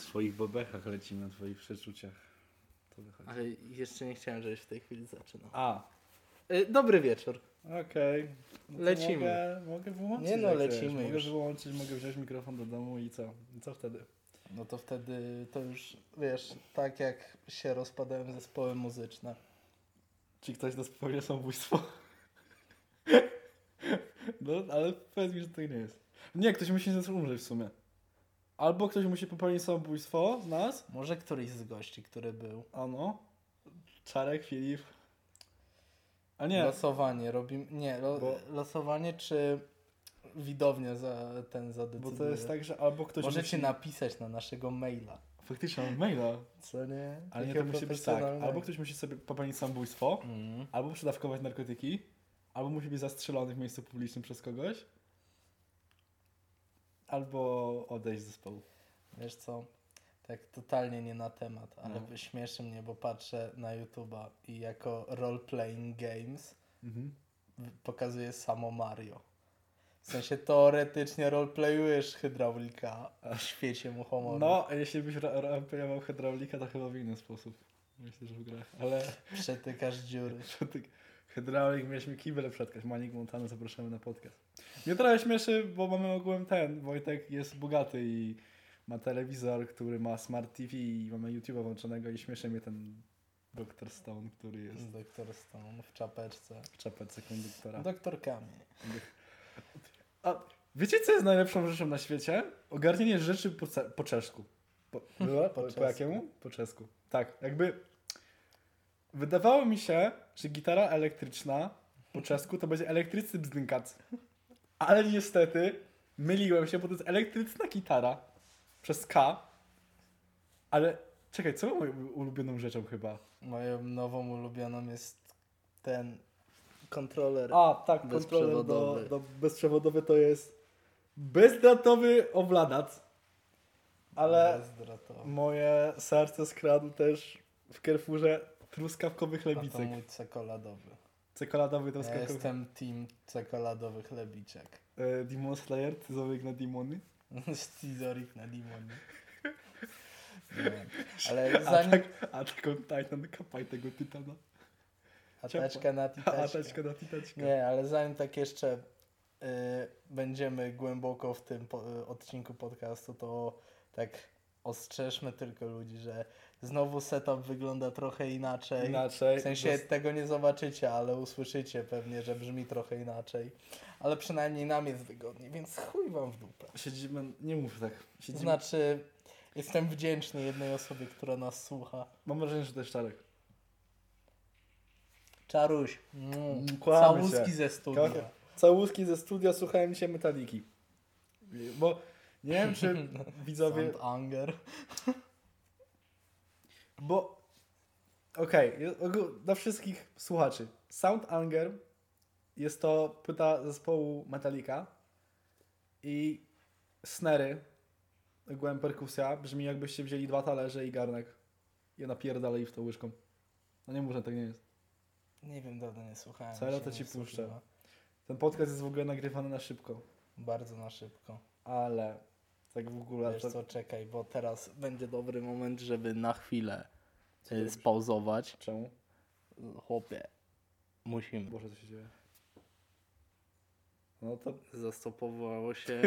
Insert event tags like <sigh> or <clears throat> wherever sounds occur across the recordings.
swoich bobechach lecimy, na twoich przeczuciach. To wychodzi. Ale jeszcze nie chciałem, żebyś w tej chwili zaczynał. A, Y, Dobry wieczór. okej. No to Lecimy. Mogę, mogę wyłączyć. Nie no, lecimy chcesz. Mogę już. wyłączyć, mogę wziąć mikrofon do domu i co? I co wtedy? No to wtedy to już, wiesz, tak jak się rozpadają zespoły muzyczne. Czy ktoś nas popełnia samobójstwo? <laughs> no, ale powiedz mi, że to nie jest. Nie, ktoś musi nas umrzeć w sumie. Albo ktoś musi popełnić samobójstwo z nas, Może któryś z gości, który był. ano, Czarek, Filip. A nie, Losowanie robimy. Nie, lo, Bo- losowanie czy widownia za ten zadecyduje. bo to jest tak, że albo ktoś Możecie musi... napisać na naszego maila. Faktycznie, mam maila. Co nie? Ale nie, to musi być tak. Albo ktoś musi sobie popełnić samobójstwo, Mm. albo przedawkować narkotyki, albo musi być zastrzelony w miejscu publicznym przez kogoś, albo odejść z zespołu. Wiesz co? Tak totalnie nie na temat, ale No. śmieszy mnie, bo patrzę na YouTube'a i jako role-playing games Mhm. pokazuje samo Mario. W sensie teoretycznie roleplayujesz hydraulika w świecie mu humoru. No, a jeśli byś rampiował hydraulika, to chyba w inny sposób. Myślę, że w grach. Ale Przetykasz dziury. <laughs> hydraulik mieliśmy kibel przetkać. Manik Montana zapraszamy na podcast. Mnie trochę śmieszy, bo mamy ogółem ten. Wojtek jest bogaty i ma telewizor, który ma smart TV i mamy YouTube'a włączonego i śmieszy mnie ten Dr. Stone, który jest Doktor Stone w czapeczce. w czapce konduktora. Doktor Kamień. A wiecie, co jest najlepszą rzeczą na świecie? Ogarnienie rzeczy po, po czesku. Po, <laughs> po, Po po, jakiemu? Po czesku. Tak, jakby wydawało mi się, że gitara elektryczna po czesku to będzie elektryczny bzdynkac. Ale niestety myliłem się, bo to jest elektryczna gitara przez K. Ale czekaj, co moją ulubioną rzeczą chyba? Moją nową ulubioną jest ten kontroler. A, tak, kontroler do, Bezprzewodowy. do bezprzewodowy to jest bezdratowy owladac. Ale moje serce skradł też w Carrefourze truskawkowy A to chlebicek. mój czekoladowy. <laughs> Czekoladowy Ja truskawkowy. jestem team czekoladowy chlebiczek. E, Demon Slayer, ty zowiek na demony. Schizorik <laughs> na. <laughs> Nie. Ale zanim... tak, a taką Titan, kapaj tego Titana. Ateczka na teczka na titeczkę. Nie, ale zanim tak jeszcze y, będziemy głęboko w tym po, y, odcinku podcastu, to tak ostrzeżmy tylko ludzi, że znowu setup wygląda trochę inaczej. Inaczej. W sensie tego nie zobaczycie, ale usłyszycie pewnie, że brzmi trochę inaczej. Ale przynajmniej nam jest wygodniej, więc chuj wam w dupę. Siedzimy, nie mów tak. To Siedzimy, znaczy, jestem wdzięczny jednej osobie, która nas słucha. Mam wrażenie, że to jest Czarek. Czaruś, mm, Mm, całuski się. ze studia. Całuski ze studia, słuchałem dzisiaj Metaliki. Bo nie wiem, czy <laughs> widzowie... Anger. Bo okej, okay, dla wszystkich słuchaczy. Sound Anger jest to płyta zespołu Metallica i snery, ogółem perkusja, brzmi jakbyście wzięli dwa talerze i garnek i napierdali w to łyżką. No nie muszę, tak nie jest. Nie wiem, dawno nie słuchałem. Się to ci puszczę. Ten podcast jest w ogóle nagrywany na szybko, Bardzo na szybko. ale tak w ogóle... Wiesz To, co, czekaj, bo teraz będzie dobry moment, żeby na chwilę Co y, spauzować. Czemu? Chłopie, musimy. Boże, co się dzieje? No to... Zastopowało się,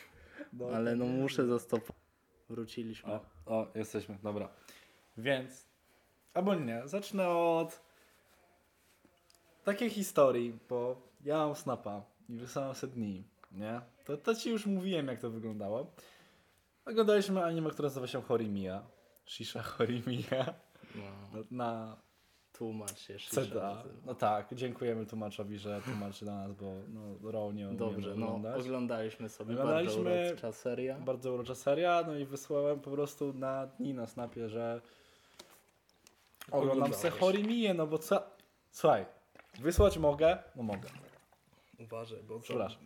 <laughs> ale no muszę zastopować. Wróciliśmy. O, o, jesteśmy, dobra. Więc, albo nie, zacznę od takiej historii, bo ja mam snapa i wysłałem sobie dni, nie? To, to ci już mówiłem, jak to wyglądało. Oglądaliśmy anime, które nazywa się Horimiya. Shisha Horimiya. No, Na, na tłumacz się. Shisha. No tak, dziękujemy tłumaczowi, że tłumaczy dla nas, bo no, Raw nie Dobrze, no oglądaliśmy sobie Oglądaliśmy- bardzo urocza seria. Bardzo urocza seria, no i wysłałem po prostu na dni na snapie, że oglądam se. Horimię, no bo co? Słuchaj, wysłać mogę? No mogę. Uważaj, bo Przepraszam.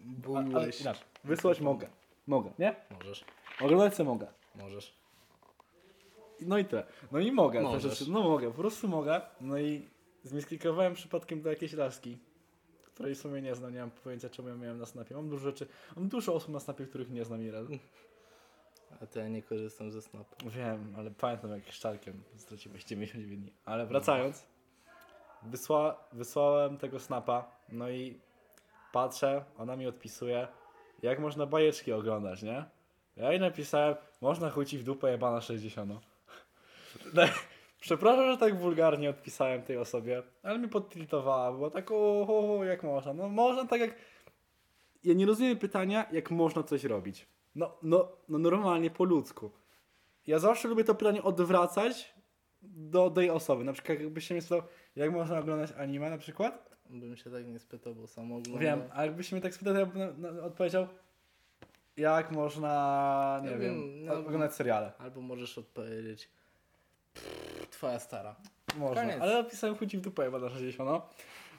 Wysłać mogę. Mogę, nie? Możesz, Oglądać se mogę. możesz. No i tyle. No i mogę. Te Możesz. rzeczy. No mogę, po prostu mogę. No i zmisklikowałem przypadkiem do jakiejś laski, której w sumie nie znam, nie mam pojęcia czemu ja miałem na snapie. Mam dużo rzeczy, mam dużo osób na snapie, których nie znam i raz. A to ja nie korzystam ze Snapa. Wiem, ale pamiętam jak szczalkiem straciłeś 99 dni. Ale wracając, wysła, wysłałem tego snapa, no i patrzę, ona mi odpisuje, jak można bajeczki oglądać, nie? Ja jej napisałem, można chuci w dupę jebana 60. <laughs> No, Przepraszam, że tak wulgarnie odpisałem tej osobie, ale mi podtiltowała, było tak, o, jak można. No można tak jak... Ja nie rozumiem pytania, jak można coś robić. No, no, no normalnie, po ludzku. Ja zawsze lubię to pytanie odwracać do tej osoby. Na przykład jakbyś się mnie spytał, jak można oglądać anime na przykład? Bym się tak nie spytał, bo sam oglądam. Wiem, a jakbyś mnie tak spytał, to ja bym na, na, odpowiedział, jak można, nie Ja wiem, no- oglądać seriale. Albo możesz odpowiedzieć "Pff, twoja stara. Można, Koniec. ale napisałem chuci w dupę chyba na 60. No.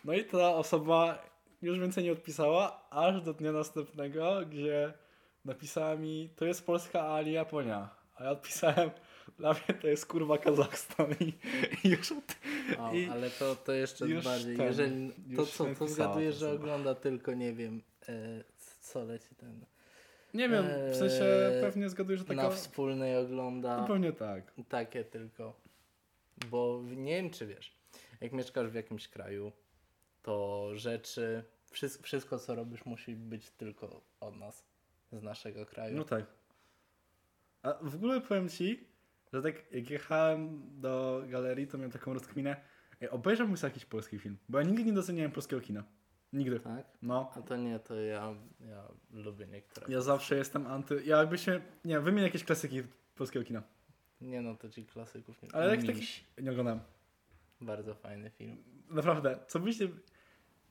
no i ta osoba już więcej nie odpisała, aż do dnia następnego, gdzie napisała mi, to jest Polska, a nie Japonia. A ja odpisałem, dla mnie to jest kurwa Kazachstan i, i już od... O, I- ale to, to jeszcze już bardziej. ten, Jeżeli, to co, to zgaduję, że ogląda tylko, nie wiem, e, co leci ten. Nie wiem, w sensie Eee, pewnie zgaduję, że taka... Na wspólnej ogląda No pewnie tak. takie tylko. Bo nie wiem, czy wiesz, jak mieszkasz w jakimś kraju, to rzeczy, wszystko, wszystko co robisz musi być tylko od nas, z naszego kraju. No tak. A w ogóle powiem ci, że tak jak jechałem do galerii, to miałem taką rozkminę, ej, obejrzałbym sobie jakiś polski film, bo ja nigdy nie doceniałem polskiego kina. Nigdy. Tak? No. A to nie, to ja, ja lubię niektóre. Ja zawsze jestem anty... Ja jakby się... Nie wymień jakieś klasyki polskiego kina. Nie no, to ci klasyków nie Ale jak taki... Nie oglądam. Bardzo fajny film. Naprawdę. Co byście...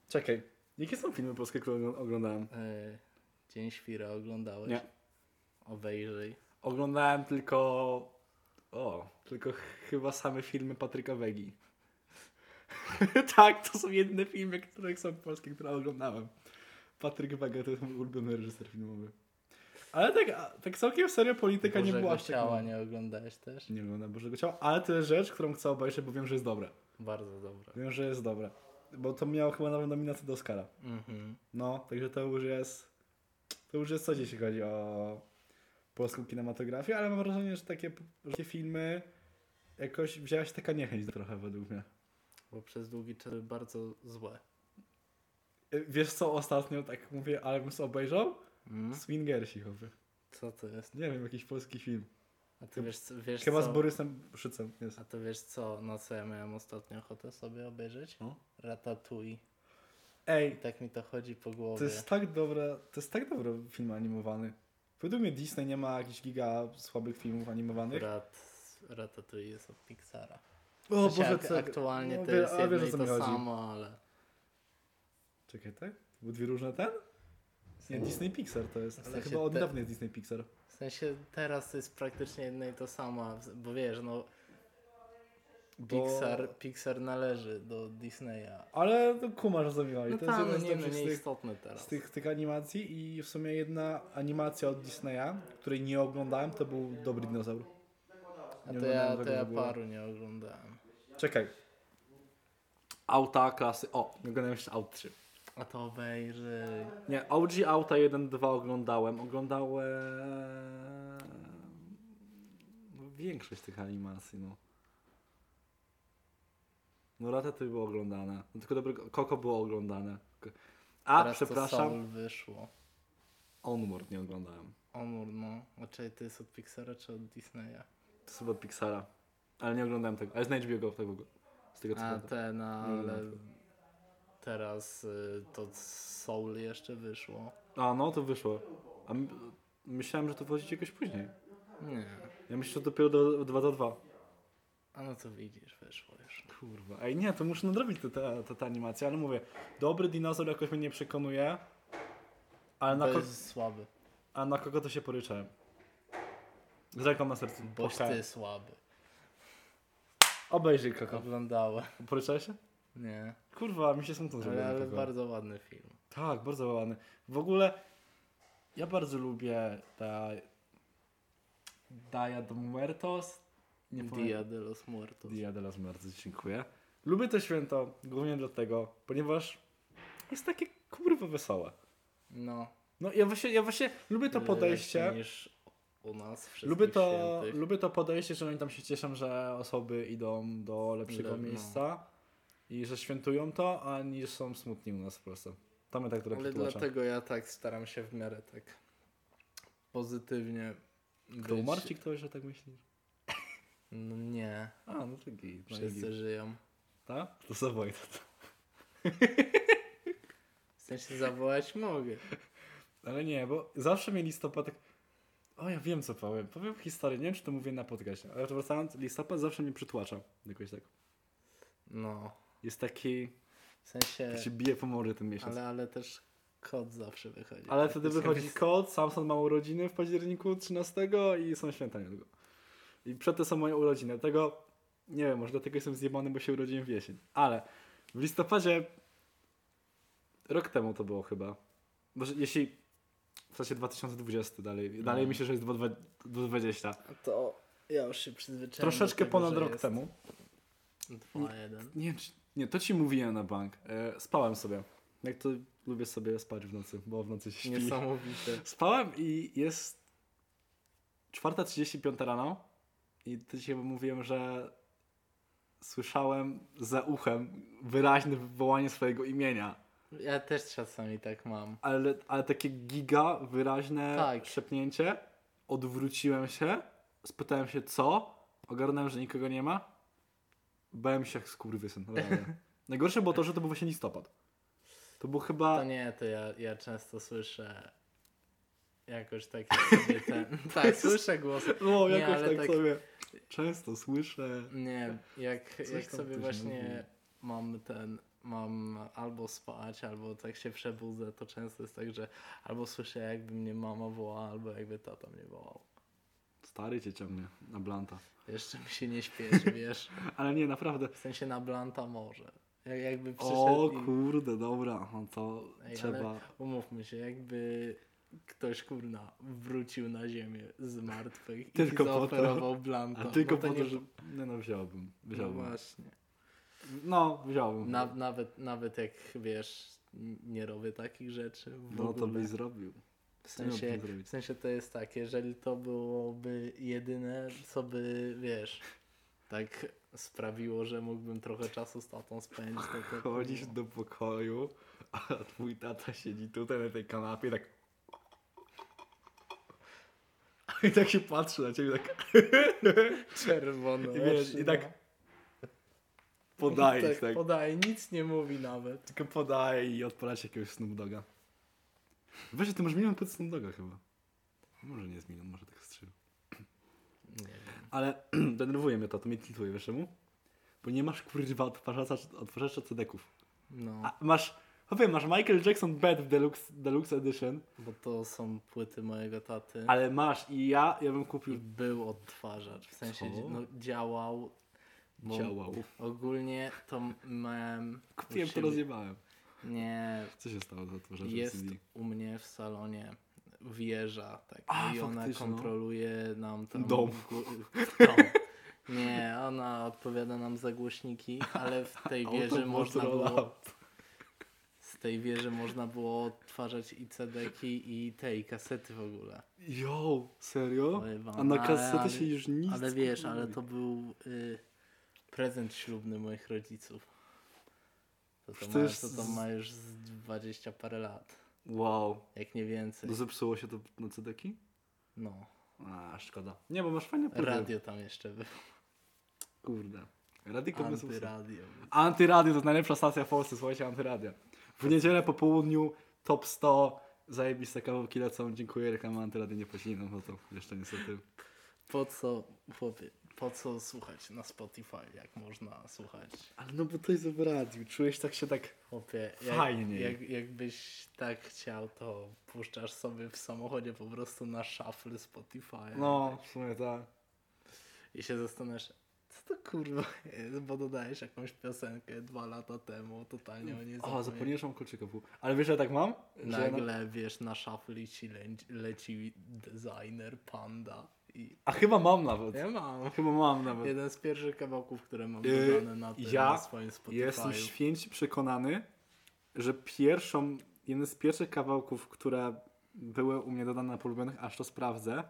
Czekaj. Jakie są filmy polskie, które oglądałem? E, Dzień Świra oglądałeś? Nie. Obejrzyj. Oglądałem tylko... O, tylko chyba same filmy Patryka Wegi. <laughs> tak, to są jedyne filmy, które są polskie, które oglądałem. Patryk Wega to jest mój ulubiony reżyser filmowy. Ale tak, tak całkiem serio polityka nie Bożego była aż tak ciała nie oglądałeś też? Nie oglądam Bożego Ciała, ale to jest rzecz, którą chcę obejrzeć, bo wiem, że jest dobra. Bardzo dobre. Wiem, że jest dobra. Bo to miało chyba nawet nominację do Oscara. Mhm. No, także to już jest. To już jest coś, jeśli chodzi o polską kinematografię, ale mam wrażenie, że takie, że takie filmy jakoś wzięła się taka niechęć trochę według mnie. Bo przez długi czas bardzo złe. Y, Wiesz co ostatnio tak mówię, ale bym obejrzał? Mm? Swingersi chowy. Co to jest? Nie wiem, jakiś polski film. A ty wiesz, wiesz Chyba co? z Borysem Szycem jest. A to wiesz co, na co ja miałem ostatnio ochotę sobie obejrzeć? No. Ratatouille. I Ej, tak mi to chodzi po głowie. to jest tak dobre, to jest tak dobry film animowany. Według mnie Disney nie ma jakichś giga słabych filmów animowanych. Rat, Ratatouille jest od Pixara. O tak. aktualnie No, to jest jedno wiesz, i to samo, ale... Czekaj, tak? Były dwie różne ten? Nie, Disney Pixar to jest. W sensie chyba od te- niedawna jest Disney Pixar. W sensie teraz to jest praktycznie jedno i to samo, bo wiesz, no Bo... Pixar, Pixar należy do Disneya. Ale to kumasz zawiłali. No to jest tam, no jeden nie, no tych, teraz. z, tych, tych animacji i w sumie jedna animacja od Disneya, której nie oglądałem, to był Dobry Dinozaur. A nie to ja, to ja paru nie oglądałem. Czekaj. Auta klasy... O, nie oglądałem jeszcze Aut 3. A to obejrzyj. Nie, OG Auta 1, 2 oglądałem. Oglądałem... no, Większość tych animacji, no. No Ratatouille było oglądane. No, tylko dobrego... Koko było oglądane. A, Teraz To przepraszam. Soul wyszło. Onward nie oglądałem. Onur, no. A czy to jest od Pixara czy od Disneya? To jest chyba od Pixara. Ale nie oglądałem tego. Ale z HBO Go tak w ogóle. Z tego co A pamiętam. ten, ale teraz y, to Soul jeszcze wyszło. A no to wyszło. A my, myślałem, że to wchodzi jakoś później. Nie. Ja myślę, że dopiero do 2 do 2. A no to widzisz, wyszło już. Kurwa. Ej nie, to muszę nadrobić te, te, te, te animacje, ale mówię, dobry dinozaur jakoś mnie nie przekonuje. Ale na, ko- jest słaby. a na kogo to się poryczałem? Z ręką na sercu. Boś Płakałem. ty słaby. Obejrzyj kogo. Oglądałem. Poryczałeś się? Nie. Kurwa, mi się smutno zrobiło. Ale, na ale bardzo ładny film. Tak, bardzo ładny. W ogóle ja bardzo lubię ta Dia de Muertos. Nie Dia de los Muertos. Dia de los Muertos, dziękuję. Lubię to święto głównie dlatego, ponieważ jest takie kurwa wesołe. No. No ja właśnie, ja właśnie lubię to podejście. niż u nas Lubię to, świętych. lubię to podejście, że oni tam się cieszą, że osoby idą do lepszego Le- no. miejsca i że świętują to, a nie są smutni u nas w Polsce. Tam ja tak trochę Ale tłumaczę. dlatego ja tak staram się w miarę tak pozytywnie Kto umarł ci ktoś, że tak myślisz? No nie, A, no to git. No wszyscy git. żyją. Tak? To zawołaj to. W sensie zawołać mogę. Ale nie, bo zawsze mnie listopad tak... O, ja wiem co powiem. Powiem historię, nie wiem czy to mówię na podcaście, ale wracając, listopad zawsze mnie przytłacza. Jakoś tak. No, Jest taki... w sensie, Tak się bije po morze ten miesiąc. Ale, ale, też kot zawsze wychodzi. ale Tak, wtedy wychodzi kot, Samson ma urodziny w październiku 13 i są święta niedługo. I przed to są moje urodziny. Dlatego, nie wiem, może dlatego jestem zjebany, bo się urodziłem w jesień. Ale w listopadzie, rok temu to było chyba. Może jeśli, w sensie 2020 dalej, No. dalej myślę, że jest 2020. To ja już się przyzwyczaiłem Troszeczkę tego, ponad rok jest temu. 2-1. Nie, czy- nie, to ci mówiłem na bank. E, spałem sobie. Jak to lubię sobie spać w nocy, bo w nocy się śpi. Niesamowite. Spałem i jest 4.35 rano i to dzisiaj mówiłem, że słyszałem za uchem wyraźne wywołanie swojego imienia. Ja też czasami tak mam. Ale, ale takie giga, wyraźne Tak. szepnięcie. Odwróciłem się, spytałem się co, ogarnąłem, że nikogo nie ma. Bałem się jak skurwysyn. <laughs> Najgorsze było to, że to był właśnie listopad. To był chyba... To nie, to ja, ja często słyszę jakoś tak sobie ten... <laughs> <laughs> tak, słyszę głos. O, Nie, jakoś ale tak, tak- sobie często słyszę. Nie, jak, jak sobie właśnie mówi. mam ten, mam albo spać, albo tak się przebudzę, to często jest tak, że albo słyszę jakby mnie mama wołała, albo jakby tata mnie wołał. Stary cię ciągnie na blanta. Jeszcze mi się nie śpieszy, <laughs> wiesz? Ale nie, naprawdę. W sensie na blanta może. Jak, jakby O przyszedł i, kurde, dobra, no to Ej, trzeba... umówmy się, jakby ktoś kurna wrócił na ziemię z martwych Tylko i po to. zaoferował blanta. A tylko no po to, nie- że... Nie no, wziąłbym. No Wziąłbym. właśnie. No, wziąłbym. Na, nawet, nawet jak wiesz, nie robię takich rzeczy. No to byś zrobił. w, sensie, w sensie to jest tak, jeżeli to byłoby jedyne, co by wiesz, tak sprawiło, że mógłbym trochę czasu z tatą spędzić, Chodzisz do pokoju, a twój tata siedzi tutaj na tej kanapie tak... <laughs> I tak się patrzy na ciebie, tak <laughs> czerwone I wiesz, i tak podaje, tak, tak. podaje, nic nie mówi nawet. Tylko podaje i odpala się jakiegoś Snoop Doga. Weź, ty masz milion pod Snoop Doga chyba. Może nie jest milion, może tak wiem. Ale <clears throat> denerwuje mnie to, to mnie tiltuje, wiesz czemu? Bo nie masz kurwa odtwarzacza, odtwarzacza CD-ków. No, A masz, powiem, masz Michael Jackson Bad w Deluxe, Deluxe Edition, bo to są płyty mojego taty. ale masz i ja, ja bym I kupił... był odtwarzacz, w sensie Co? no, działał. Działał. Ogólnie to miałem. Kupiłem to, rozjebałem. Nie, Co się stało z odtwarzaczem jest CD? u mnie w salonie wieża tak, A, i ona faktycznie, no. kontroluje nam tam <laughs> Dom. Nie, ona odpowiada nam za głośniki, ale w tej wieży można było tej wieży można było odtwarzać i CD-ki i te i kasety w ogóle. Jo, serio? A na kasety ale- się już nic Ale wiesz, nie ale to był y, prezent ślubny moich rodziców. To to, ma, to, to ma już z 20 parę lat, Wow. jak nie więcej. No zepsuło się to na CD-ki? No, A, szkoda. Nie, bo masz fajne płyty. radio tam jeszcze było. Kurde. Bez Antyradio. Antyradio to jest najlepsza stacja w Polsce, słuchajcie, Antyradia. W niedzielę po południu top 100, zajebiste kawałki lecą, dziękuję, reklama Antyradia nie płacili nam, no to jeszcze niestety. Po co, chłopie, po co słuchać na Spotify, jak można słuchać? Ale no bo to jest w radiu, czujesz tak się tak... Chłopie, jak, Fajnie. Jak, jakbyś tak chciał, to puszczasz sobie w samochodzie po prostu na shuffle Spotify. No, w sumie tak. I się zastanawiasz, to kurwa jest, <laughs> bo dodajesz jakąś piosenkę dwa lata temu, totalnie o niej O, zapomniałeś. kolczyka w Ale wiesz, że ja tak mam? Ja na... Nagle, wiesz, na shuffle ci leci, leci designer, panda i... A chyba mam nawet. Ja mam. Chyba mam nawet. Jeden z pierwszych kawałków, które mam Yy, dodane na, tym, ja na swoim Spotify. Jestem święcie przekonany, że pierwszą, jeden z pierwszych kawałków, które były u mnie dodane na polubionych, aż to sprawdzę,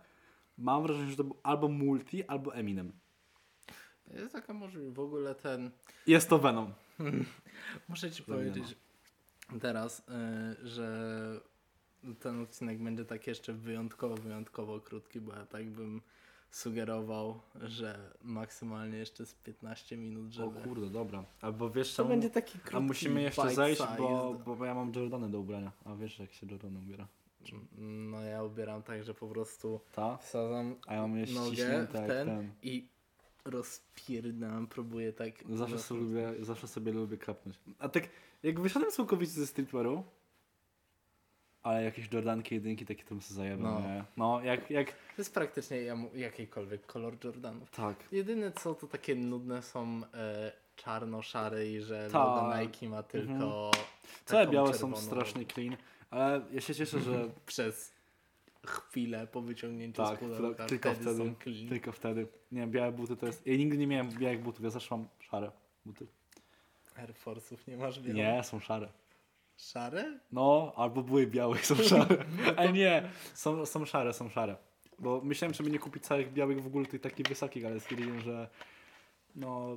mam wrażenie, że to był albo Multi, albo Eminem. Jest taka możliwość. W ogóle ten... Jest to Venom. <laughs> Muszę ci Zamiana. powiedzieć teraz, y, że ten odcinek będzie tak jeszcze wyjątkowo, wyjątkowo krótki, bo ja tak bym sugerował, że maksymalnie jeszcze z 15 minut, O żeby... kurde, dobra. Albo wiesz To czemu? będzie taki krótki A musimy jeszcze zejść, bo, bo ja mam Jordany do ubrania. A wiesz jak się Jordany ubiera? No ja ubieram tak, że po prostu Ta? wsadzam A ja mam nogę ściśnięte w ten, ten. i rozpierdam, próbuję tak... Zawsze sobie, lubię, zawsze sobie lubię kapnąć. A tak, jak wyszedłem całkowicie ze streetwearu, ale jakieś Jordanki jedynki takie tam sobie zajebam, No. nie? No, jak, jak, To jest praktycznie jakikolwiek kolor Jordanów. tak. Jedyne co to takie nudne są e, czarno-szary i że logo Nike ma tylko Całe taką białe są czerwoną strasznie clean, ale ja się cieszę, że <laughs> przez chwilę po wyciągnięciu tak, z pudełka tylko wtedy, wtedy, są clean. tylko wtedy. Nie, białe buty to jest, ja nigdy nie miałem białych butów, ja zawsze mam szare buty. Air Force'ów nie masz wiele. Nie, są szare. Szare? No, albo były białe są <laughs> szare. Ale nie, są, są szare, są szare. Bo myślałem, żeby nie kupić całych białych w ogóle tych takich wysokich, ale stwierdziłem, że no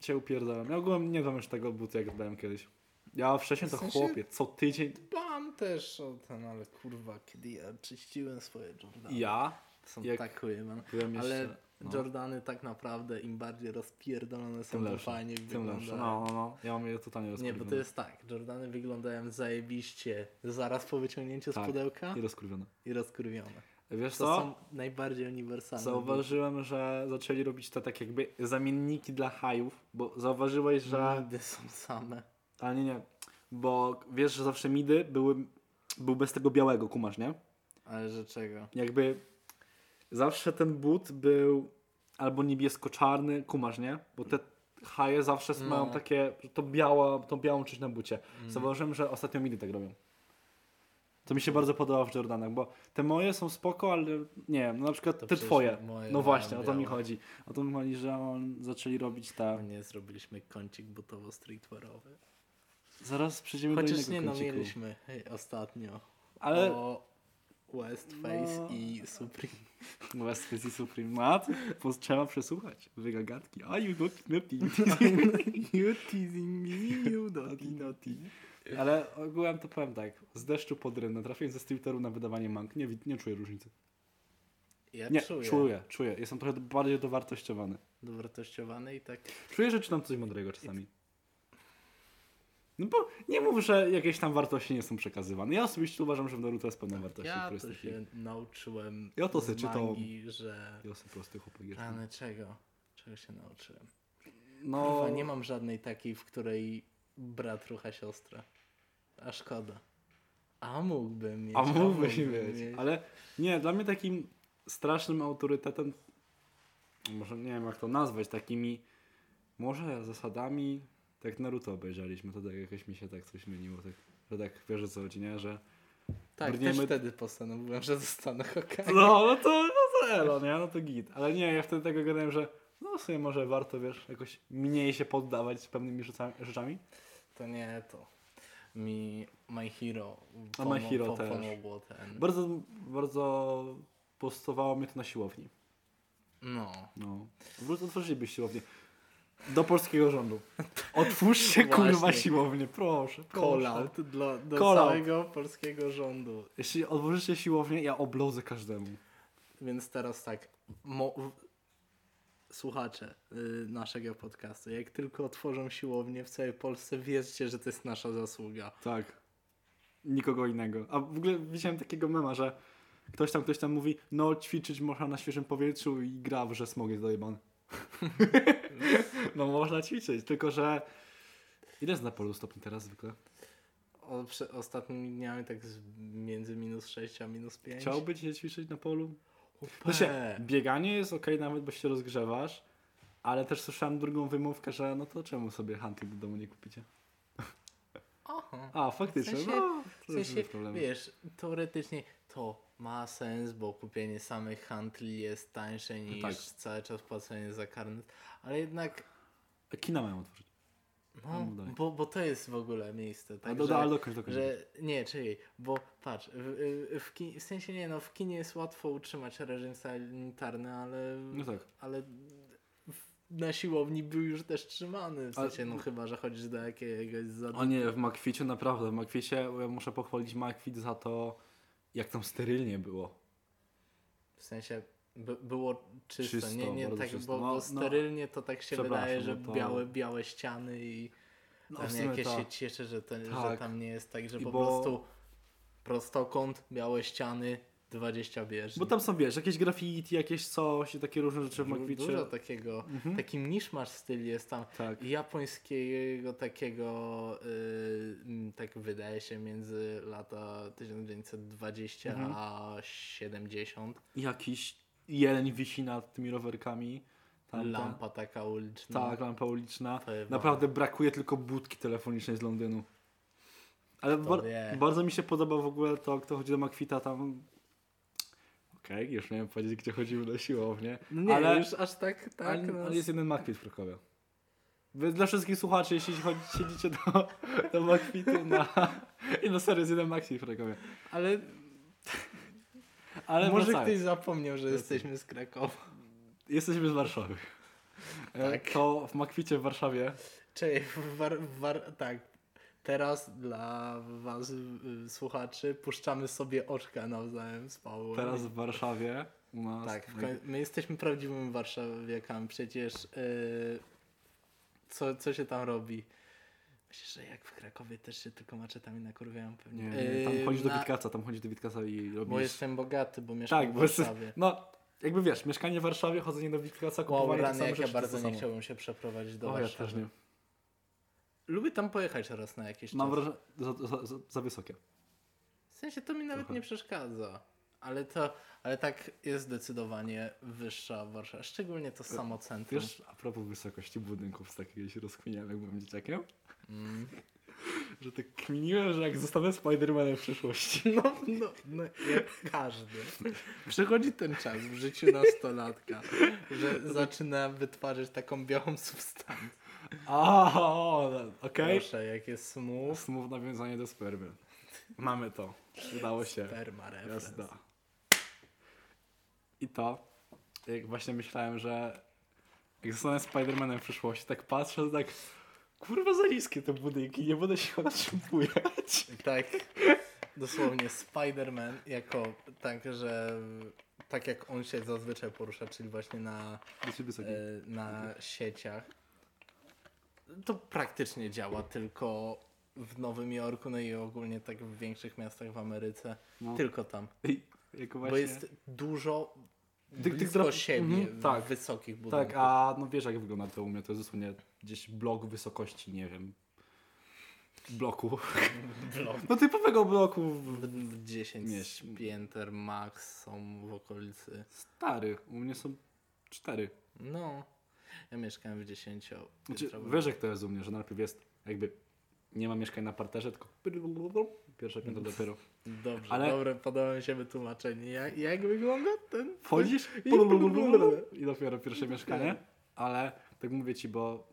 cię upierdałem. Ja ogółem nie wiem już tego buty, jak dałem kiedyś. Ja wcześniej to W sensie- chłopie, co tydzień. Mam też o ten, ale kurwa, kiedy ja czyściłem swoje Jordany. Ja Są jak tak byłem Ale no, Jordany tak naprawdę im bardziej rozpierdolone są, tym to lepsze, fajnie tym wyglądają. lepsze. No, no, no. Ja mam je totalnie Nie, rozkurwione. bo to jest tak, Jordany wyglądają zajebiście zaraz po wyciągnięciu Tak. z pudełka I rozkurwione. i rozkurwione. Wiesz To co? są najbardziej uniwersalne. Zauważyłem, że zaczęli robić te tak jakby zamienniki dla hajów, bo zauważyłeś, że... Nigdy są same. Ale nie, nie. Bo wiesz, że zawsze midy były, był bez tego białego, kumasz, nie? Ale że czego? Jakby zawsze ten but był albo niebiesko-czarny, kumasz, nie? Bo te haje zawsze No. mają takie, to biała, tą białą część na bucie. Mm. Zauważyłem, że ostatnio midy tak robią. To mi się bardzo podoba w Jordanach, bo te moje są spoko, ale nie wiem, no na przykład To te twoje. No właśnie, o to mi chodzi. O to mi chodzi, że on zaczęli robić te... Nie zrobiliśmy kącik butowo-streetwearowy. Zaraz przejdziemy do innego nie no, kąciku. mieliśmy hej, ostatnio Ale o West Face No. i Supreme. <laughs> West Face i Supreme Mat, bo trzeba przesłuchać wygagatki. A you naughty naughty. you teasing me, you naughty naughty. Ale ogółem to powiem tak, z deszczu pod rynę, trafiając ze streeteru na wydawanie mank, nie, nie czuję różnicy. Ja Nie, czuję. czuję, czuję. Jestem trochę bardziej dowartościowany. Dowartościowany i tak Czuję, że czytam coś mądrego czasami. No bo nie mów, że jakieś tam wartości nie są przekazywane. Ja osobiście uważam, że w Naruto jest pełna wartości. ja to się nauczyłem Ja to se czytałem. że... Ja sobie prosty chłopak jestem. Rany czego? Czego się nauczyłem? No, Kurwa, nie mam żadnej takiej, w której brat rucha siostrę. A szkoda. A mógłbym mieć. a mógłbyś mógłbym mieć. Ale nie, dla mnie takim strasznym autorytetem, może nie wiem jak to nazwać, takimi może zasadami, tak Naruto obejrzeliśmy, to tak jakoś mi się tak coś zmieniło, tak, że tak wiesz o co chodzi, nie? Że Tak, brniemy- też wtedy postanowiłem, <laughs> że zostanę Hokage. No, no to, no to elo, nie? No to git. Ale nie, ja wtedy tego gadałem, że no w sumie może warto, wiesz, jakoś mniej się poddawać z pewnymi rzeczami. To nie to. Mi My Hero, A My Hero po, też. ten. Bardzo, bardzo postowało mnie to na siłowni. No. No. Po prostu otworzylibyś siłownię. Do polskiego rządu. <laughs> Otwórzcie kurwa siłownię, proszę. Proszę. dla, do Call out. całego polskiego rządu. Jeśli otworzycie siłownię, ja oblodzę każdemu. Więc teraz tak. W- słuchacze y, naszego podcastu, jak tylko otworzą siłownię w całej Polsce, wierzcie, że to jest nasza zasługa. Tak. Nikogo innego. A w ogóle widziałem takiego mema, że ktoś tam, ktoś tam mówi, no ćwiczyć można na świeżym powietrzu i gra, że smog jest dojebany. No można ćwiczyć, tylko że ile jest na polu stopni teraz zwykle? O, prze, ostatnimi dniami tak z, między minus 6 a minus 5. Chciałbyś się ćwiczyć na polu? Znaczy, bieganie jest ok nawet, bo się rozgrzewasz, ale też słyszałem drugą wymówkę, że no to czemu sobie hunting do domu nie kupicie? Aha. A, faktycznie, W sensie- no, W sensie, wiesz, teoretycznie to ma sens, bo kupienie samych handli jest tańsze niż Tak. cały czas płacenie za karnet, ale jednak A Kina mają otworzyć. No, bo, bo to jest w ogóle miejsce, A tak, do, że, ale dokończ, dokończ. że nie, czekaj, bo patrz, w, w, w, kin, w sensie nie, no w kinie jest łatwo utrzymać reżim sanitarny, ale, No tak. ale na siłowni był już też trzymany, w sensie, no chyba, że chodzisz do jakiegoś za... O nie, w Makwicie naprawdę, w Makwicie ja muszę pochwalić Makwit za to, jak tam sterylnie było. W sensie by, było czysto, Czysto, nie, nie tak, czysto. bo, No, bo no. sterylnie to tak się wydaje, że no to- białe, białe ściany i No, tam jakieś to- się cieszę, że, to, że Tak. tam nie jest tak, że I po bo- prostu prostokąt, białe ściany, 20 bieżni. Bo tam są, wiesz, jakieś graffiti, jakieś coś, i takie różne rzeczy w Makwicie. Dużo takiego, Mhm. taki niszmasz styl jest tam. Tak. Japońskiego takiego, y, tak wydaje się, między lata 1920 Mhm. a 70. I Jakiś jeleń wisi nad tymi rowerkami. Tam, tam. Lampa taka uliczna. Tak, lampa uliczna. Naprawdę brakuje tylko budki telefonicznej z Londynu. Ale bar- bardzo mi się podoba w ogóle to, kto chodzi do Makwita tam. Okej, już miałem powiedzieć, gdzie chodzimy na siłownię. No nie, ale, już aż tak, tak. ale, no, ale jest jeden Makwit w Krakowie. Dla wszystkich słuchaczy, jeśli chodzi, siedzicie do, do Makwitu na... I <laughs> no serio, jest jeden Makwit w Krakowie. ale Ale może ktoś zapomniał, że jesteśmy z Krakowa. Jesteśmy z Warszawy. E, Tak. To w Makwicie w Warszawie Czyli war, war, tak. Teraz dla was y, słuchaczy puszczamy sobie oczka nawzajem z Pawłem. Teraz w Warszawie u nas. Tak, my jesteśmy prawdziwymi warszawiakami. Przecież y, co, co się tam robi? Myślę, że jak w Krakowie też się tylko maczetami nakurwiają pewnie. Nie, nie, tam Y, chodzisz do Witkaca, tam chodzisz do Witkaca i robisz... Bo jestem bogaty, bo mieszkam Tak, w bo Warszawie. no jakby wiesz, mieszkanie w Warszawie, chodzenie do Witkaca, Wow, kupowanie rany, tych samych jak ja bardzo nie chciałbym się przeprowadzić do O, ja Warszawy. też nie. Lubię tam pojechać raz na jakiś Mam czas. wrażenie, za, za, za, za wysokie. W sensie to mi nawet Trochę. nie przeszkadza. Ale to, ale tak jest zdecydowanie wyższa Warszawa. Szczególnie to samo centrum. Wiesz, a propos wysokości budynków, z takiego się rozkminiałem, jak byłem dzieciakiem, Mm. <laughs> że tak kminiłem, że jak zostanę Spidermanem w przyszłości. No, no, no, jak każdy. Przychodzi ten czas w życiu nastolatka, że zaczyna wytwarzać taką białą substancję. O, okej. Proszę, jak jest smooth, Smów nawiązanie do spermy. Mamy to. Udało się. sperma. Jazda. I to, jak właśnie myślałem, że jak zostanę Spidermanem w przyszłości, tak patrzę, to tak kurwa za niskie te budynki, nie będę się bujać. Tak, dosłownie Spider-Man jako tak, że tak jak on się zazwyczaj porusza, czyli właśnie na, e, na sieciach, to praktycznie działa tylko w Nowym Jorku, no i ogólnie tak w większych miastach w Ameryce, No. tylko tam. Właśnie... Bo jest dużo Tych- tych blisko dra- siebie Mhm, tak. wysokich budynkach. Tak, a no wiesz jak wygląda to u mnie, to jest dosłownie gdzieś blok wysokości, nie wiem, bloku. Blok. No typowego bloku. w- W- w 10 Mieść. pięter max są w okolicy. Stary, u mnie są cztery. No, ja mieszkałem w 10. Znaczy, wiesz jak to jest u mnie, że najpierw jest jakby nie ma mieszkań na parterze, tylko pierwsze piętro dopiero. Dobrze, Ale- dobre, podoba mi się wytłumaczenie. Jak, jak wygląda ten? Wchodzisz <laughs> I- i dopiero pierwsze mieszkanie, ale tak mówię ci, bo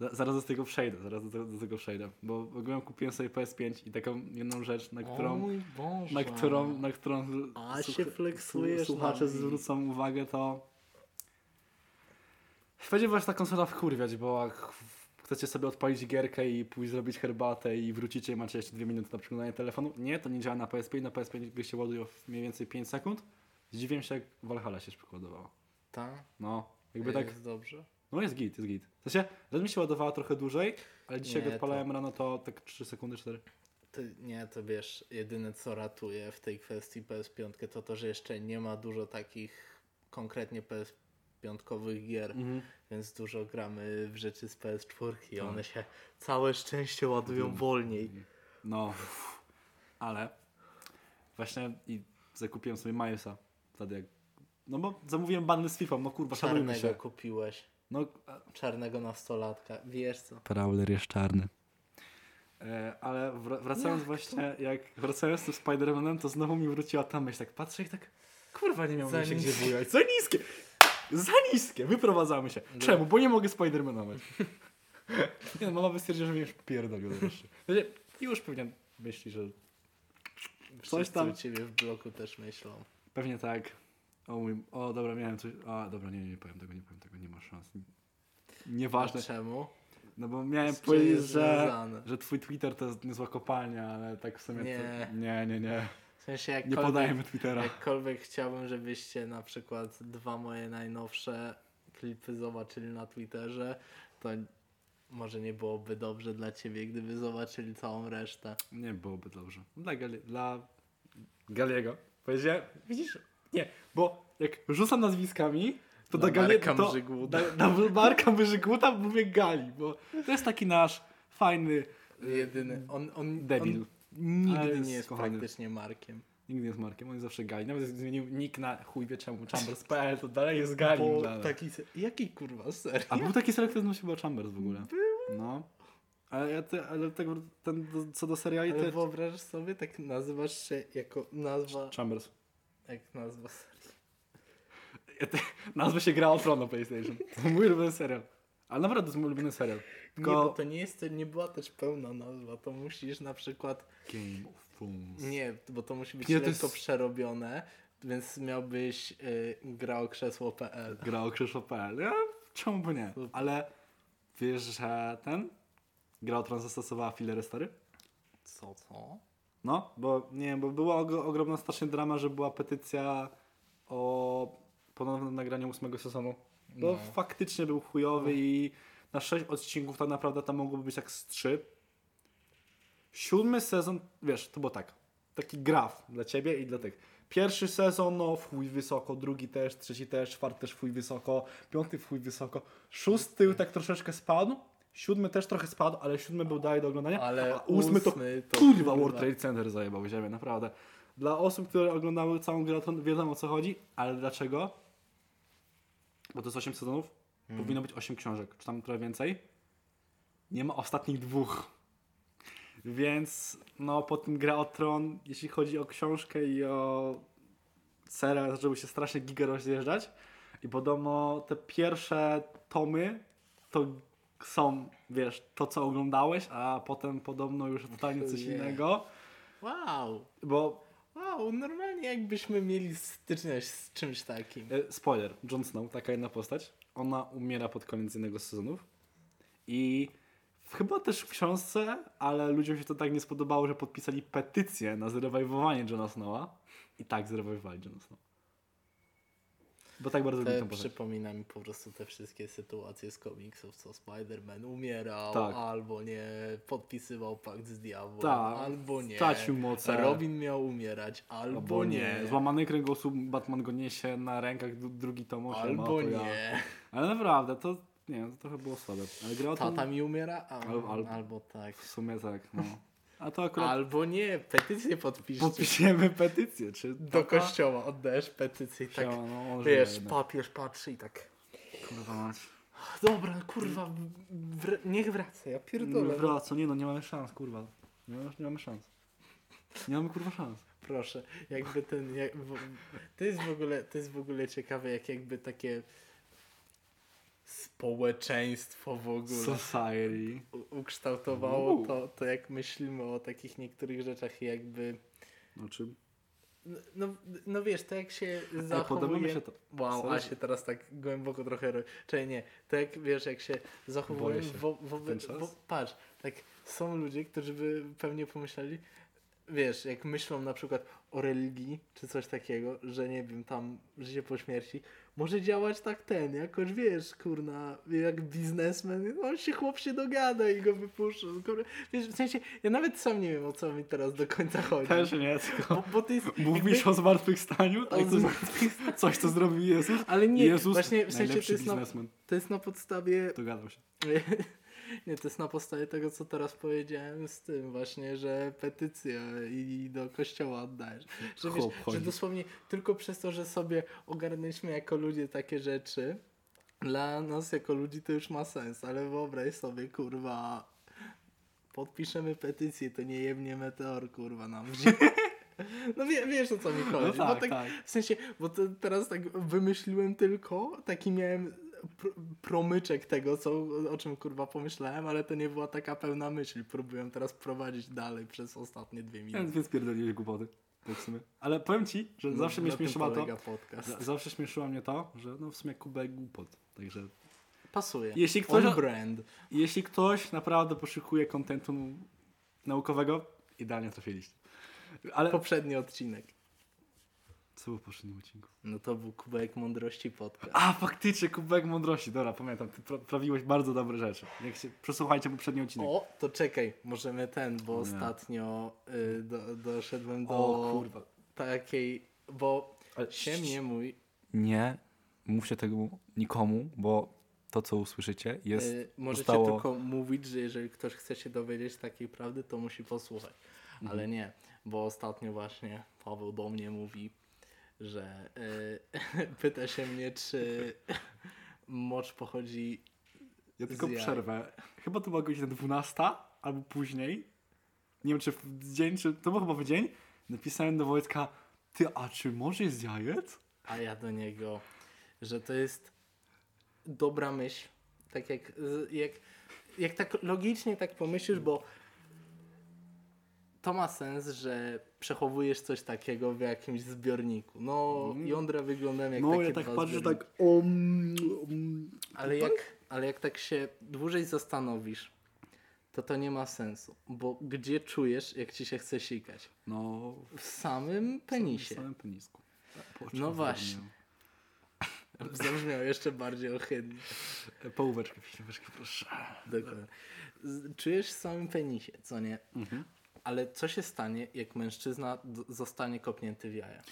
za- zaraz do tego przejdę, zaraz do, do tego przejdę, bo w ogóle kupiłem sobie PS5 i taką jedną rzecz, na którą na którą, na którą A słuch- się flexujesz słuchacze zwrócą uwagę, to będzie was ta konsola wkurwiać, bo jak chcecie sobie odpalić gierkę i pójść zrobić herbatę i wrócicie i macie jeszcze dwie minuty na przeglądanie telefonu. Nie, to nie działa na PSP. Na PSP się ładuje w mniej więcej 5 sekund. Zdziwiłem się, jak Valhalla się szybko ładowała. Ta? No, jakby tak, Jest dobrze. no jest git, jest git. W sensie, raz mi się ładowała trochę dłużej, ale dzisiaj Nie, jak odpalałem rano, to tak 3 sekundy, 4. To, nie, to wiesz, jedyne co ratuje w tej kwestii PS5 to to, że jeszcze nie ma dużo takich konkretnie PS5 gier, Mhm. więc dużo gramy w rzeczy z PS4 i Tak. one się całe szczęście ładują Mhm. wolniej. No, ale właśnie i zakupiłem sobie Milesa wtedy jak... No bo zamówiłem bundle z FIFA, no kurwa, Czarnego się. kupiłeś. No, Czarnego nastolatka. Wiesz co? Prowler jest czarny. E, ale wr- wracając właśnie, jak wracając z tym Spider-Manem, to znowu mi wróciła ta myśl, tak patrzę i tak, kurwa, nie miał Za się gdzie bujać. Za niskie! Za niskie! Wyprowadzamy się. Czemu? Bo nie mogę Spider-Manować. <laughs> Nie, no, mama stwierdziła, że mnie już pierdolił wreszcie. Znaczy, już pewnie myśli, że coś Wszyscy tam. u ciebie w bloku też myślą. Pewnie tak. O mój, o dobra, miałem coś. A dobra, nie, nie, nie powiem tego, nie powiem tego, nie ma szans. Nieważne. A czemu? No bo miałem Z czym powiedzieć, jest że, związane? że twój Twitter to jest niezła kopalnia, ale tak w sumie Nie. to. Nie, nie, nie. W sensie Nie podajemy Twittera. jakkolwiek chciałbym, żebyście na przykład dwa moje najnowsze klipy zobaczyli na Twitterze, to może nie byłoby dobrze dla ciebie, gdyby zobaczyli całą resztę. Nie byłoby dobrze. Dla, Gali, dla Galiego. Powiedziałem, widzisz? Nie, bo jak rzucam nazwiskami, to Dla Marka to Mrzygłuta. na, na Marka Mrzygłuta mówię Gali, bo to jest taki nasz fajny Jedyny. On, on, debil. on nigdy nie jest kochany. praktycznie Markiem. Nigdy nie jest Markiem, on jest zawsze Gali. Nawet zmienił nick na chuj wie czemu Chambers.pl, to dalej jest Gali. Bo nas. taki, jaki kurwa serio? A był taki serial, który nazywał się chyba Chambers w ogóle. No. Ale, ja te, ale tego, ten, do- co do seriali, Ale to wyobraź sobie, tak nazywasz się jako nazwa, Chambers. jak nazwa serii. Ja te, nazwa się Gra o Tron na PlayStation. To mój ulubiony serial. Ale naprawdę to jest mój ulubiony serial. Nie, Tylko... bo to nie jest, to nie była też pełna nazwa, to musisz na przykład, Game of Thrones. nie, bo to musi być Nie, to lekko jest- przerobione, więc miałbyś y, gra o krzesło.pl. Gra o Krzysztof.pl. Ja, czemu by nie? Ale wiesz, że ten Gra o Tron zastosowała filery story? Co, co? No, bo nie wiem, bo była og- ogromna strasznie drama, że była petycja o ponownym nagraniu ósmego sezonu. Bo No. faktycznie był chujowy i na sześć odcinków tak naprawdę tam mogłoby być jak z trzy. Siódmy sezon, wiesz, to było tak. Taki graf dla ciebie i dla tych. Pierwszy sezon, no chuj wysoko, drugi też, trzeci też, czwarty też chuj wysoko, piąty chuj wysoko, szósty tak troszeczkę spadł, siódmy też trochę spadł, ale siódmy był dalej do oglądania, Ale a ósmy to to kurwa kurwa. World Trade Center zajebał ziemię, naprawdę. Dla osób, które oglądały całą grę, to wiedzą o co chodzi, ale dlaczego? Bo to jest 8 sezonów, Hmm. powinno być 8 książek, czy tam trochę więcej. Nie ma ostatnich dwóch. Więc no po tym gra o tron, jeśli chodzi o książkę i o serial, zaczęły się strasznie giga rozjeżdżać. I podobno te pierwsze tomy to są, wiesz, to co oglądałeś, a potem podobno już totalnie coś innego. Wow, Bo wow, normalnie jakbyśmy mieli styczność z czymś takim. E, Spoiler, Jon Snow, taka jedna postać, ona umiera pod koniec jednego z sezonów i chyba też w książce, ale ludziom się to tak nie spodobało, że podpisali petycję na zrewajwowanie Jona Snowa i tak zrewajwowali Jona Snowa. Bo tak bardzo lubię tę postać. przypomina mi po prostu te wszystkie sytuacje z komiksów, co Spider-Man umierał, Tak. albo nie, podpisywał pakt z diabłem, Tak, albo nie. stracił moce. Robin miał umierać, albo, Albo nie. nie. Złamany kręgosłup, Batman go niesie na rękach, dru- drugi tom osiem, Albo to ja. nie. Ale naprawdę, to nie to trochę było słabe. Ale gra o tym, Tata mi umiera, a, Al- al- albo tak. w sumie tak, no. A to akurat Albo nie, petycję podpiszcie. podpiszemy petycję, czy Do tata- kościoła oddajesz petycję i tak, Siema, no, wiesz, no. papież patrzy i tak, Kurwa mać. dobra, kurwa, wr- niech wraca, ja pierdolę. Wraca, nie no, nie mamy szans, kurwa. Nie mamy, nie mamy szans. Nie mamy kurwa szans. Proszę, jakby ten, jak, to jest w ogóle, to jest w ogóle ciekawe, jak jakby takie społeczeństwo w ogóle Society. u- ukształtowało Uuu. to, to jak myślimy o takich niektórych rzeczach i jakby, Znaczy, no, no, no wiesz, to jak się zachowuje... się to. Wow, Sorry. a się teraz tak głęboko trochę. ro- Czyli nie, to jak wiesz, jak się zachowują wo, wo, wo, Patrz, tak są ludzie, którzy by pewnie pomyśleli, wiesz, jak myślą na przykład o religii czy coś takiego, że nie wiem, tam życie po śmierci, może działać tak ten, jakoś wiesz, kurna, jak biznesmen, on się chłop się dogada i go wypuszczą. Wiesz, w sensie, ja nawet sam nie wiem, o co mi teraz do końca chodzi. Też nie, tylko Bo, bo to jest mówisz o zmartwychwstaniu? Tak, o coś, zmartwychwstaniu. coś, co zrobił Jezus? Ale nie, Jezus, właśnie w sensie to jest, na, to jest na podstawie Dogadał się. <laughs> <laughs> Nie, to jest na podstawie tego, co teraz powiedziałem z tym właśnie, że petycja i do kościoła oddajesz. Że, wiesz, że dosłownie tylko przez to, że sobie ogarnęliśmy jako ludzie takie rzeczy, dla nas jako ludzi to już ma sens, ale wyobraź sobie, kurwa, podpiszemy petycję, to nie jebnie meteor, kurwa, nam w ziemię. <laughs> No wie, wiesz o co mi chodzi. No tak, tak, tak. W sensie, bo teraz tak wymyśliłem tylko, taki miałem promyczek tego, co, o czym kurwa pomyślałem, ale to nie była taka pełna myśl. Próbuję teraz prowadzić dalej przez ostatnie dwie Więc, minuty. więc pierdoliłeś głupoty. Tak w sumie. Ale powiem ci, że No, zawsze mnie śmieszyło to. podcast. za- Zawsze śmieszyło mnie to, że no w sumie kubek głupot. Także Pasuje. Jeśli ktoś- On brand. jeśli ktoś naprawdę poszukuje kontentu naukowego, idealnie trafiliście. Ale Poprzedni odcinek. Co było w poprzednim odcinku? No to był kubek mądrości podcast. A, faktycznie, kubek mądrości. Dobra, pamiętam, ty pra- prawiłeś bardzo dobre rzeczy. Jak się, przesłuchajcie poprzedni odcinek. O, to czekaj, możemy ten, bo Nie. ostatnio y, do, doszedłem do O, kurwa. takiej, bo Ale- się mnie mój, Nie mówcie tego nikomu, bo to, co usłyszycie, jest... y, możecie zostało- tylko mówić, że jeżeli ktoś chce się dowiedzieć takiej prawdy, to musi posłuchać. Mhm. Ale nie, bo ostatnio właśnie Paweł do mnie mówi, że y, <laughs> pyta się mnie, czy mocz pochodzi Ja tylko jaj. przerwę. Chyba to była godzina 12 albo później. Nie wiem, czy w dzień, czy to był chyba w dzień. Napisałem do Wojtka, ty, a czy może jest jajec? A ja do niego, że to jest dobra myśl. Tak jak, jak, jak tak logicznie tak pomyślisz, bo to ma sens, że przechowujesz coś takiego w jakimś zbiorniku. No, jądra wyglądają jak no, takie ja tak patrzę, zbiorniki. tak um, um, Ale jak, ale jak tak się dłużej zastanowisz, to to nie ma sensu. Bo gdzie czujesz, jak ci się chce sikać? No, W samym w penisie. samym penisku. No właśnie. <laughs> Zabrzmiał jeszcze bardziej ohydnie. E, Połóweczkę, połóweczkę, proszę. Dokładnie. Czujesz w samym penisie, co nie? Mhm. Ale co się stanie, jak mężczyzna zostanie kopnięty w jaja?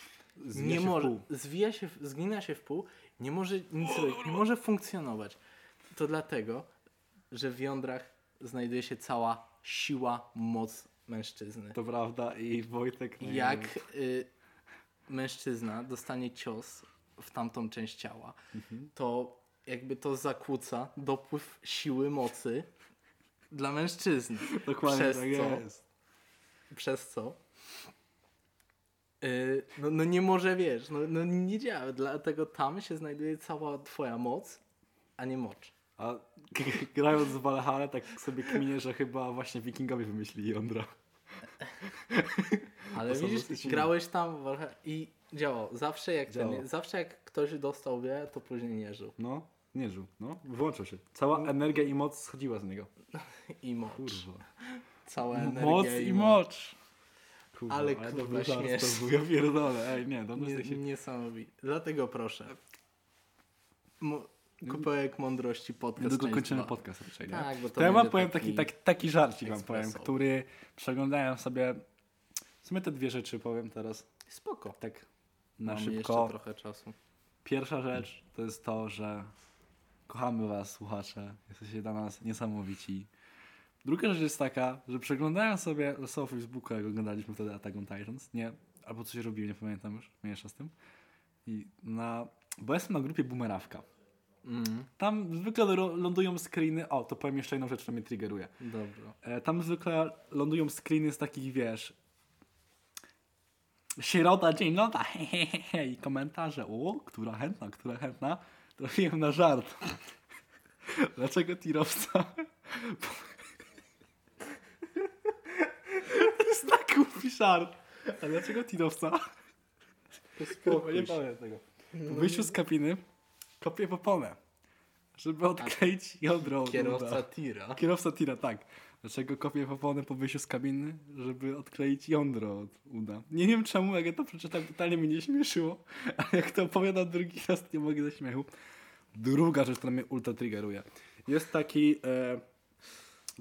Zwija nie się w może, pół. zwija się, zgina się w pół, nie może nic robić, nie może funkcjonować. To dlatego, że w jądrach znajduje się cała siła, moc mężczyzny. To prawda i Wojtek... no, Jak y, mężczyzna dostanie cios w tamtą część ciała, Mhm. to jakby to zakłóca dopływ siły mocy dla mężczyzny. Dokładnie przez tak co? jest. Przez co? y, no, no nie może, wiesz, no, no nie działa, dlatego tam się znajduje cała twoja moc, a nie mocz. A <laughs> grając w Valhalla, tak sobie kminię, że chyba właśnie wikingowie wymyślili jądra. Ale widzisz, grałeś tam w Valhalla i działało. Zawsze jak, Działało. Ten, zawsze jak ktoś dostał wie, to później nie żył. No, nie żył, no, włączył się. Cała energia i moc schodziła z niego. <laughs> I mocz. Kurwa. Cała energia Moc i mocz. Kurwa, Ale kurwa śmieszne. To był, ja pierdolę, ej, nie, to Nie, jest się... Niesamowite. Dlatego proszę. Mo- Kupełek Mądrości podcast Niedługo kończymy podcast raczej, nie? Tak, bo to To ja wam powiem taki, taki, taki żarcik wam powiem, który przeglądałem sobie, w sumie te dwie rzeczy powiem teraz, Spoko. tak na jeszcze szybko. trochę czasu. Pierwsza rzecz to jest to, że kochamy was, słuchacze. Jesteście dla nas niesamowici. Druga rzecz jest taka, że przeglądałem sobie losowo Facebooka, jak oglądaliśmy wtedy Attack on Titans, nie? Albo coś robiłem, nie pamiętam już, mniejsza z tym. I na... Bo jestem na grupie Boomerawka. Mm, Tam zwykle lądują screeny... O, to powiem jeszcze jedną rzecz, która mnie triggeruje. dobrze. E, Tam zwykle lądują screeny z takich, wiesz... Sierota, dzień nota, <laughs> hehehe, i komentarze, o, która chętna, która chętna. Trafiłem na żart. <laughs> Dlaczego tirowca... <laughs> tak głupi żart. A dlaczego tirowca... Uspokój nie powiem tego. Po wyjściu z kabiny kopię poponę, żeby odkleić jądro. od. Kierowca tira. Kierowca tira, tak. Dlaczego kopię poponę po wyjściu z kabiny? Żeby odkleić jądro od uda. Nie wiem czemu, jak ja to przeczytałem, totalnie mnie nie śmieszyło. A jak to opowiadam drugi raz, nie mogę ze śmiechu. Druga rzecz, która mnie ultra triggeruje. Jest taki e,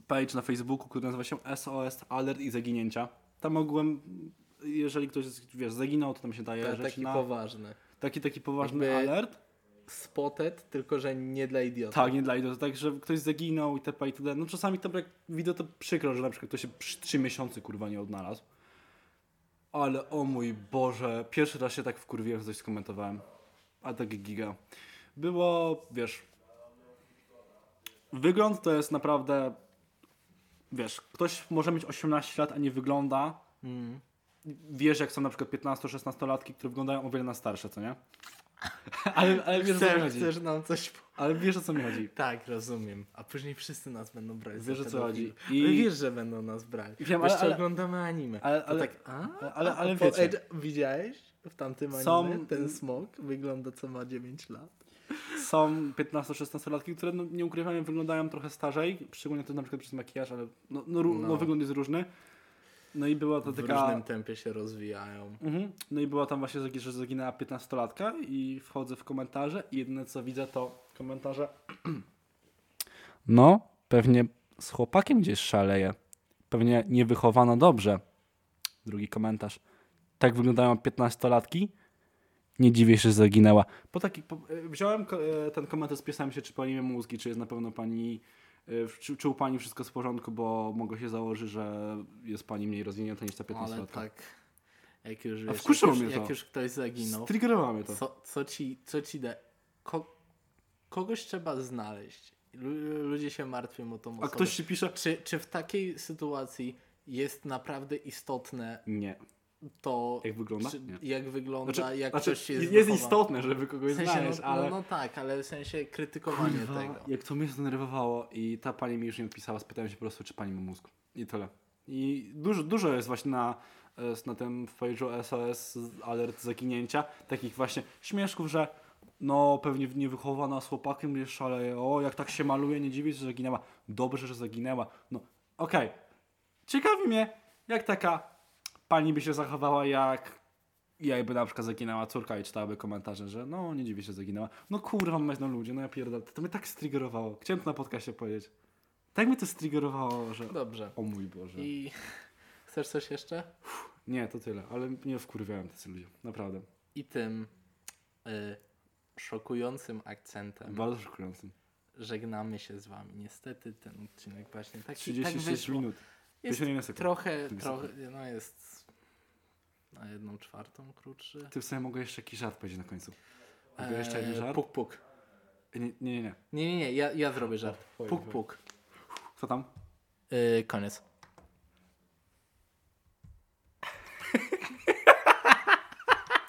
page na Facebooku, który nazywa się SOS Alert i Zaginięcia. Tam ogółem, jeżeli ktoś, wiesz, zaginął, to tam się daje Ta, rzecz taki na... poważny. Taki, taki poważny Jakby- alert. Spotted, tylko że nie dla idiotów. Tak, nie dla idiotów. Tak, że ktoś zaginął i tp itd. No czasami to jak widzę to przykro, że na przykład ktoś się trzy miesiące kurwa nie odnalazł. Ale o mój Boże, pierwszy raz się tak wkurwiłem, że coś skomentowałem. A tak giga. Było, wiesz... Wygląd to jest naprawdę... Wiesz, ktoś może mieć 18 lat, a nie wygląda. Mm. Wiesz, jak są na przykład 15-16 latki, które wyglądają o wiele na starsze, co nie? <laughs> Ale, ale wiesz o co mi chodzi. chcesz nam coś po... Ale wiesz o co mi chodzi. Tak, rozumiem. A później wszyscy nas będą brać Wiesz, o co chodzi. I- Ale wiesz, że będą nas brać. Wiem, ale- Jeszcze ale- oglądamy anime. ale- ale- tak, a? ale- ale wiecie. Widziałeś? W tamtym anime Są- ten smok wygląda co ma 9 lat. Są 15-16-latki, które no, nie ukrywamy, wyglądają trochę starzej, szczególnie to na przykład przez makijaż, ale no, no, no. No. wygląd jest różny. No i była to W taka... różnym tempie się rozwijają. Mhm. No i była tam właśnie, że zaginęła 15-latka i wchodzę w komentarze i jedyne co widzę to komentarze <clears throat> No, pewnie z chłopakiem gdzieś szaleje. Pewnie nie wychowano dobrze. Drugi komentarz. Tak wyglądają 15-latki? Nie dziwię się, że zaginęła. Po taki, po, e, wziąłem e, ten komentarz, spisałem się, czy pani mnie mózgi, czy jest na pewno pani, e, czy, czy u pani wszystko w porządku, bo mogę się założyć, że jest pani mniej rozwinięta niż ta 15-latka. Ale tak, jak już, A wiesz, jak, już, jak już ktoś zaginął, Striggerowało mnie to. co, co ci, co ci da... Ko, kogoś trzeba znaleźć. Lu- Ludzie się martwią o tą osobę. A ktoś ci pisze, Czy, czy w takiej sytuacji jest naprawdę istotne nie. To, Jak wygląda? czy, jak wygląda, Znaczy, jak znaczy, ktoś jest jest wychowany? istotne, żeby kogoś W sensie, znaleźć, no, ale no, no tak, ale w sensie krytykowanie kurwa, tego. jak to mnie zdenerwowało i ta pani mi już nie odpisała, spytałem się po prostu, czy pani ma mózg. I tyle. I dużo, dużo jest właśnie na, e, na tym page'u SOS alert zaginięcia, takich właśnie śmieszków, że no pewnie niewychowana z chłopakiem gdzieś szaleje, o jak tak się maluje, nie dziwi się, że zaginęła. Dobrze, że zaginęła. No okej. Ciekawi mnie, jak taka pani by się zachowała, jak jakby na przykład zaginęła córka i czytałaby komentarze, że no nie dziwi się, zaginęła. No kurwa, mać no ludzie, no ja pierdolę. To mnie tak striggerowało. Chciałem to na podcaście powiedzieć. Tak mnie to striggerowało, że... Dobrze. O mój Boże. I chcesz coś jeszcze? Nie, to tyle, ale mnie wkurwiałem tacy ludzie. Naprawdę. I tym y, szokującym akcentem Bardzo szokującym. żegnamy się z wami. Niestety ten odcinek właśnie taki, tak 36 wyszło. minut. Jest 51 sekund. trochę, trochę, no jest na jedną czwartą krótszy. Ty w sobie mogę jeszcze jakiś żart powiedzieć na końcu. Mogę jeszcze jeden Eee, żart? Puk, puk. Nie, nie, nie. nie. Nie, nie, ja, ja zrobię żart. Puk, puk. Kto tam? Yy, koniec.